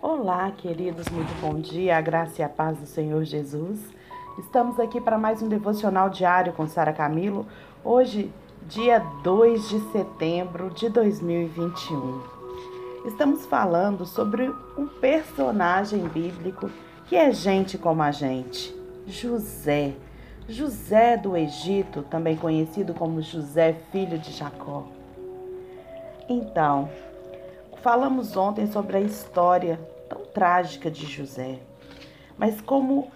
Olá, queridos, muito bom dia, a graça e a paz do Senhor Jesus. Estamos aqui para mais um devocional diário com Sara Camilo. Hoje, dia 2 de setembro de 2021. Estamos falando sobre um personagem bíblico que é gente como a gente, José. José do Egito, também conhecido como José, filho de Jacó. Então, Falamos ontem sobre a história tão trágica de José, mas como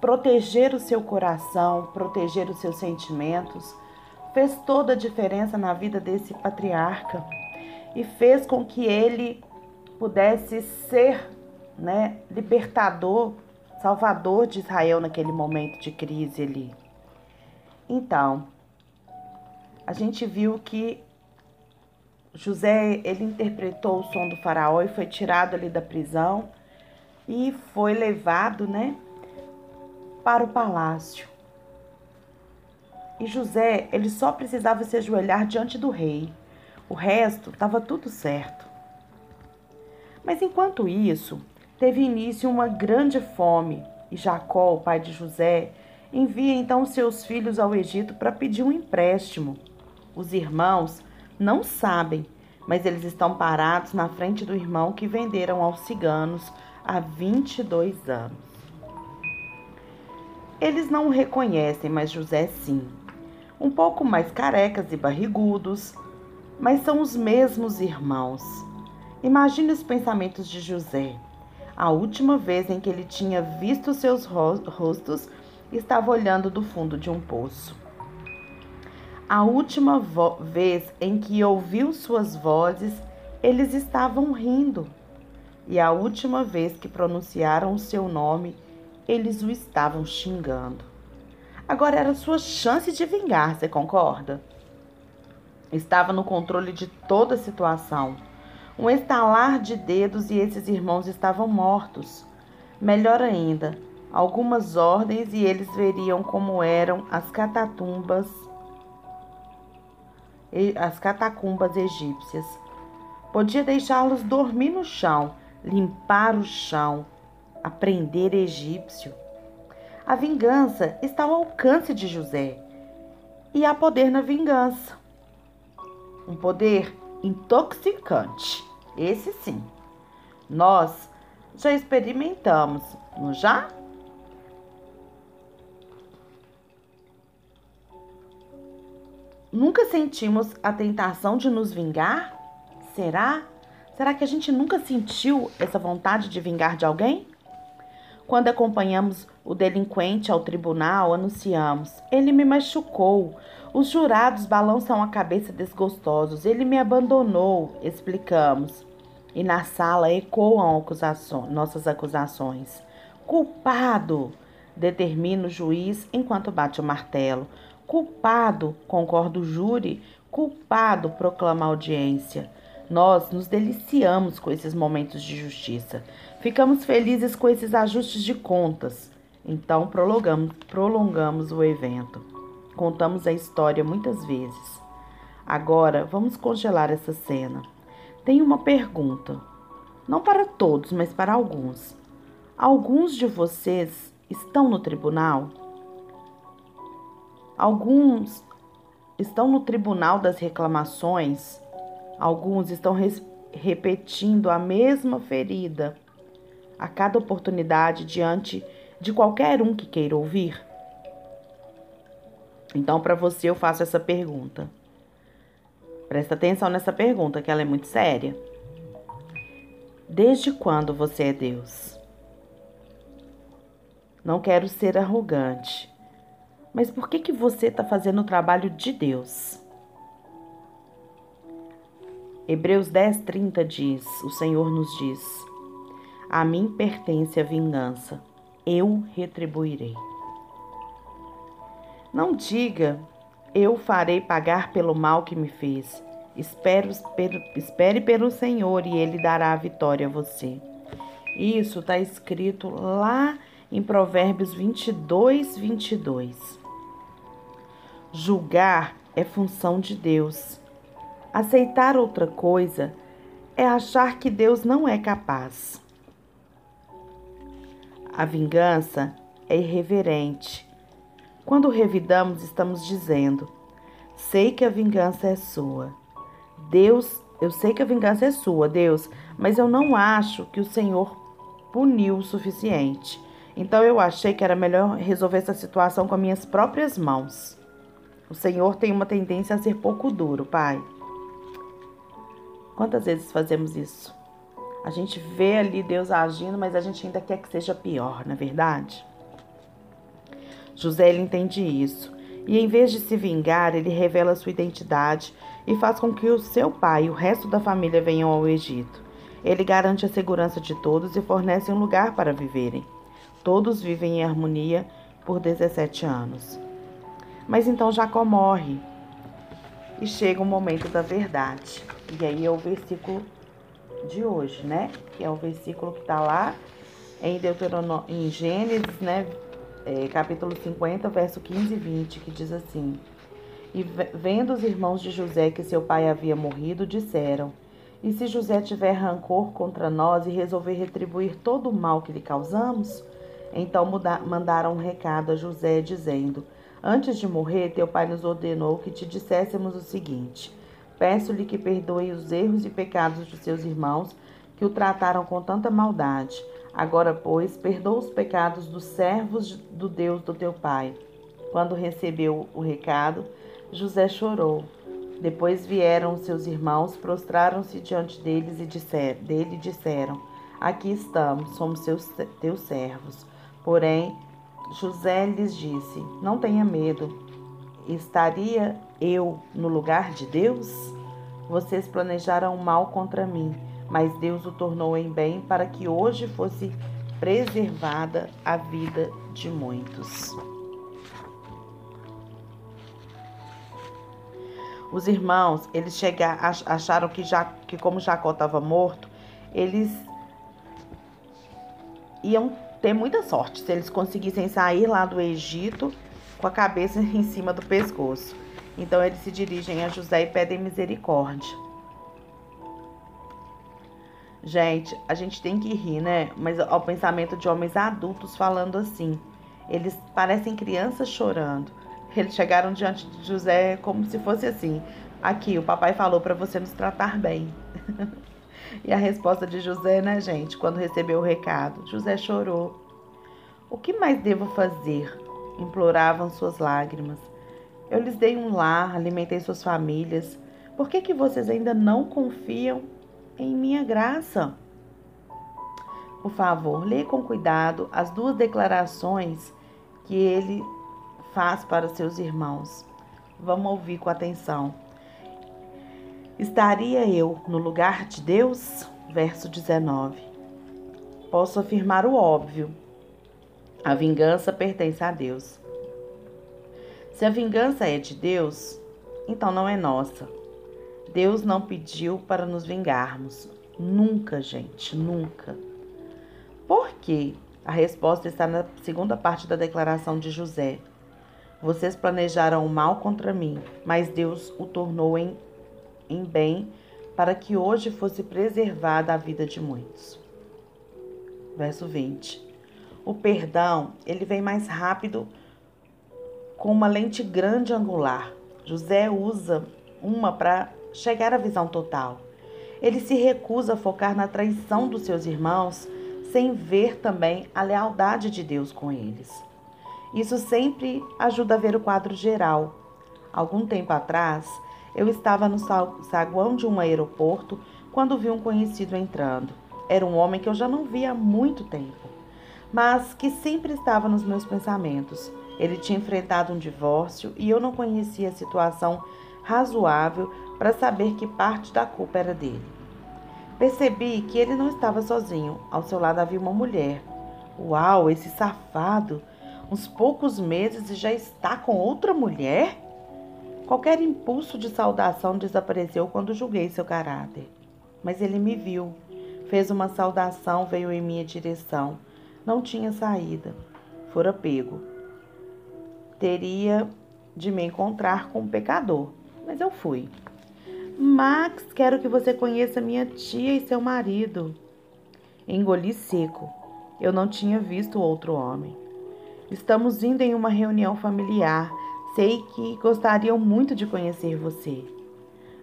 proteger o seu coração, proteger os seus sentimentos, fez toda a diferença na vida desse patriarca e fez com que ele pudesse ser, né, libertador, salvador de Israel naquele momento de crise ali. Então, a gente viu que José, ele interpretou o som do faraó e foi tirado ali da prisão e foi levado, né, para o palácio. E José, ele só precisava se ajoelhar diante do rei. O resto estava tudo certo. Mas enquanto isso, teve início uma grande fome, e Jacó, o pai de José, envia então seus filhos ao Egito para pedir um empréstimo. Os irmãos não sabem, mas eles estão parados na frente do irmão que venderam aos ciganos há 22 anos. Eles não o reconhecem, mas José sim. Um pouco mais carecas e barrigudos, mas são os mesmos irmãos. Imagine os pensamentos de José. A última vez em que ele tinha visto seus rostos, estava olhando do fundo de um poço. A última vez em que ouviu suas vozes, eles estavam rindo. E a última vez que pronunciaram o seu nome, eles o estavam xingando. Agora era sua chance de vingar, você concorda? Estava no controle de toda a situação. Um estalar de dedos e esses irmãos estavam mortos. Melhor ainda, algumas ordens e eles veriam como eram as catatumbas as catacumbas egípcias. Podia deixá-los dormir no chão, limpar o chão, aprender egípcio. A vingança está ao alcance de José e há poder na vingança. Um poder intoxicante, esse sim. Nós já experimentamos, não já? Nunca sentimos a tentação de nos vingar? Será? Será que a gente nunca sentiu essa vontade de vingar de alguém? Quando acompanhamos o delinquente ao tribunal, anunciamos: Ele me machucou. Os jurados balançam a cabeça desgostosos. Ele me abandonou, explicamos. E na sala ecoam acusações, nossas acusações. Culpado, determina o juiz enquanto bate o martelo. Culpado, concorda o júri, culpado, proclama a audiência. Nós nos deliciamos com esses momentos de justiça. Ficamos felizes com esses ajustes de contas. Então prolongamos, prolongamos o evento. Contamos a história muitas vezes. Agora vamos congelar essa cena. Tenho uma pergunta. Não para todos, mas para alguns. Alguns de vocês estão no tribunal? Alguns estão no tribunal das reclamações, alguns estão repetindo a mesma ferida a cada oportunidade diante de qualquer um que queira ouvir. Então, para você, eu faço essa pergunta. Presta atenção nessa pergunta, que ela é muito séria. Desde quando você é Deus? Não quero ser arrogante, mas por que, que você está fazendo o trabalho de Deus? Hebreus 10, 30 diz: O Senhor nos diz: A mim pertence a vingança, eu retribuirei. Não diga, eu farei pagar pelo mal que me fez. Espere pelo Senhor e Ele dará a vitória a você. Isso está escrito lá em Provérbios 22, 22. Julgar é função de Deus. Aceitar outra coisa é achar que Deus não é capaz. A vingança é irreverente. Quando revidamos, estamos dizendo: sei que a vingança é sua. Deus, eu sei que a vingança é sua, Deus, mas eu não acho que o Senhor puniu o suficiente. Então eu achei que era melhor resolver essa situação com as minhas próprias mãos. O Senhor tem uma tendência a ser pouco duro, Pai. Quantas vezes fazemos isso? A gente vê ali Deus agindo, mas a gente ainda quer que seja pior, não é verdade? José ele entende isso. E em vez de se vingar, ele revela sua identidade e faz com que o seu pai e o resto da família venham ao Egito. Ele garante a segurança de todos e fornece um lugar para viverem. Todos vivem em harmonia por 17 anos. Mas então Jacó morre e chega o momento da verdade. E aí é o versículo de hoje, né? Que é o versículo que está lá em em Gênesis, né? É, capítulo 50, verso 15 e 20, que diz assim: E vendo os irmãos de José que seu pai havia morrido, disseram: E se José tiver rancor contra nós e resolver retribuir todo o mal que lhe causamos? Então mandaram um recado a José, dizendo: Antes de morrer, teu pai nos ordenou que te disséssemos o seguinte: Peço-lhe que perdoe os erros e pecados de seus irmãos, que o trataram com tanta maldade. Agora, pois, perdoa os pecados dos servos do Deus do teu pai. Quando recebeu o recado, José chorou. Depois vieram seus irmãos, prostraram-se diante deles e disser, dele disseram: Aqui estamos, somos seus, teus servos. Porém, José lhes disse: Não tenha medo. Estaria eu no lugar de Deus? Vocês planejaram mal contra mim, mas Deus o tornou em bem para que hoje fosse preservada a vida de muitos. Os irmãos, eles chegaram, acharam que, já, que como Jacó estava morto, eles iam ter muita sorte se eles conseguissem sair lá do Egito com a cabeça em cima do pescoço. Então eles se dirigem a José e pedem misericórdia. Gente, a gente tem que rir, né? Mas ao pensamento de homens adultos falando assim. Eles parecem crianças chorando. Eles chegaram diante de José como se fosse assim: Aqui, o papai falou para você nos tratar bem. e a resposta de José, né, gente, quando recebeu o recado? José chorou. O que mais devo fazer? imploravam suas lágrimas. Eu lhes dei um lar, alimentei suas famílias. Por que, que vocês ainda não confiam em minha graça? Por favor, leia com cuidado as duas declarações que ele faz para seus irmãos. Vamos ouvir com atenção. Estaria eu no lugar de Deus? Verso 19. Posso afirmar o óbvio. A vingança pertence a Deus. Se a vingança é de Deus, então não é nossa. Deus não pediu para nos vingarmos. Nunca, gente, nunca. Por quê? A resposta está na segunda parte da declaração de José. Vocês planejaram o mal contra mim, mas Deus o tornou em, em bem para que hoje fosse preservada a vida de muitos. Verso 20. O perdão, ele vem mais rápido com uma lente grande angular. José usa uma para chegar à visão total. Ele se recusa a focar na traição dos seus irmãos, sem ver também a lealdade de Deus com eles. Isso sempre ajuda a ver o quadro geral. Algum tempo atrás, eu estava no saguão de um aeroporto quando vi um conhecido entrando. Era um homem que eu já não via há muito tempo mas que sempre estava nos meus pensamentos. Ele tinha enfrentado um divórcio e eu não conhecia a situação razoável para saber que parte da culpa era dele. Percebi que ele não estava sozinho. Ao seu lado havia uma mulher. Uau, esse safado! Uns poucos meses e já está com outra mulher? Qualquer impulso de saudação desapareceu quando julguei seu caráter. Mas ele me viu, fez uma saudação, veio em minha direção. Não tinha saída. Fora pego. Teria de me encontrar com um pecador, mas eu fui. Max, quero que você conheça minha tia e seu marido. Engoli seco. Eu não tinha visto outro homem. Estamos indo em uma reunião familiar. Sei que gostariam muito de conhecer você.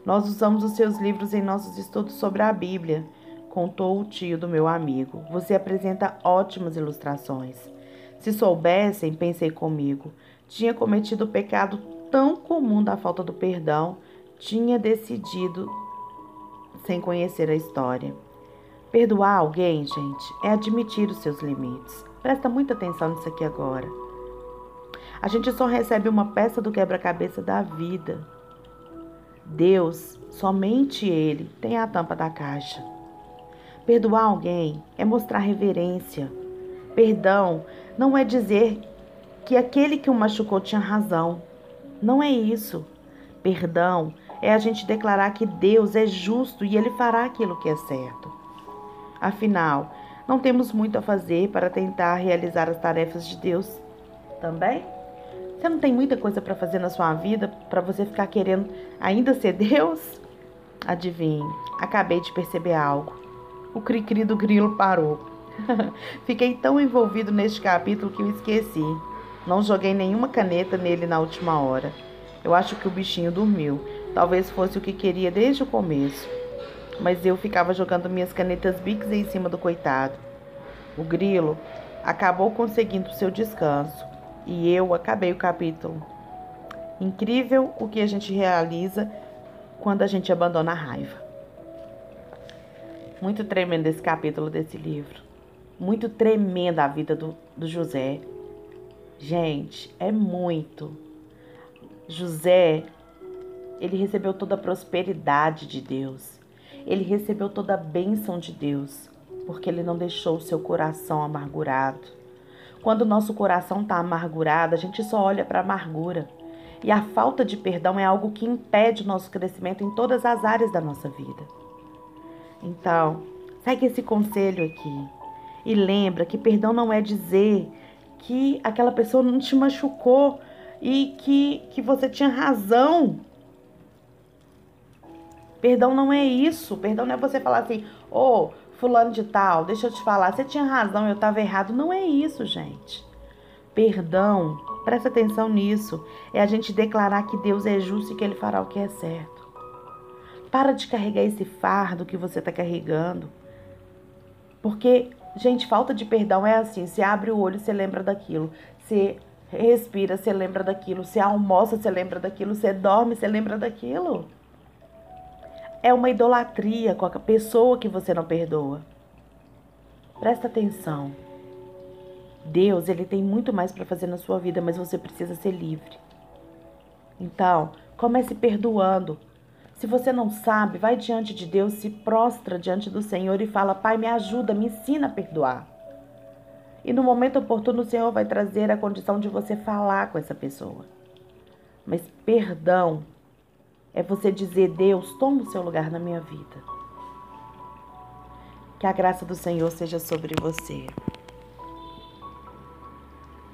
Nós usamos os seus livros em nossos estudos sobre a Bíblia, contou o tio do meu amigo. Você apresenta ótimas ilustrações. Se soubessem, pensei comigo, tinha cometido o pecado tão comum da falta do perdão, tinha decidido sem conhecer a história. Perdoar alguém, gente, é admitir os seus limites. Presta muita atenção nisso aqui agora. A gente só recebe uma peça do quebra-cabeça da vida. Deus, somente Ele, tem a tampa da caixa. Perdoar alguém é mostrar reverência. Perdão não é dizer que aquele que o machucou tinha razão. Não é isso. Perdão é a gente declarar que Deus é justo e Ele fará aquilo que é certo. Afinal, não temos muito a fazer para tentar realizar as tarefas de Deus também? Você não tem muita coisa para fazer na sua vida para você ficar querendo ainda ser Deus? Adivinhe, acabei de perceber algo. O cri-cri do grilo parou. Fiquei tão envolvido neste capítulo que eu esqueci. Não joguei nenhuma caneta nele na última hora. Eu acho que o bichinho dormiu. Talvez fosse o que queria desde o começo. Mas eu ficava jogando minhas canetas Bics em cima do coitado. O grilo acabou conseguindo seu descanso e eu acabei o capítulo. Incrível o que a gente realiza quando a gente abandona a raiva. Muito tremendo esse capítulo desse livro. Muito tremenda a vida do, do José. Gente, é muito. José, ele recebeu toda a prosperidade de Deus. Ele recebeu toda a bênção de Deus, porque ele não deixou o seu coração amargurado. Quando o nosso coração está amargurado, a gente só olha para a amargura. E a falta de perdão é algo que impede o nosso crescimento em todas as áreas da nossa vida. Então, segue esse conselho aqui. E lembra que perdão não é dizer que aquela pessoa não te machucou e que, que você tinha razão. Perdão não é isso. Perdão não é você falar assim, ô, oh, fulano de tal, deixa eu te falar, você tinha razão, eu estava errado. Não é isso, gente. Perdão, presta atenção nisso. É a gente declarar que Deus é justo e que Ele fará o que é certo. Para de carregar esse fardo que você está carregando. Porque, gente, falta de perdão é assim: você abre o olho, você lembra daquilo. Você respira, você lembra daquilo. Você almoça, você lembra daquilo. Você dorme, você lembra daquilo é uma idolatria com a pessoa que você não perdoa. Presta atenção. Deus, ele tem muito mais para fazer na sua vida, mas você precisa ser livre. Então, comece perdoando. Se você não sabe, vai diante de Deus, se prostra diante do Senhor e fala: Pai, me ajuda, me ensina a perdoar. E no momento oportuno, o Senhor vai trazer a condição de você falar com essa pessoa. Mas perdão é você dizer: Deus, toma o seu lugar na minha vida. Que a graça do Senhor seja sobre você.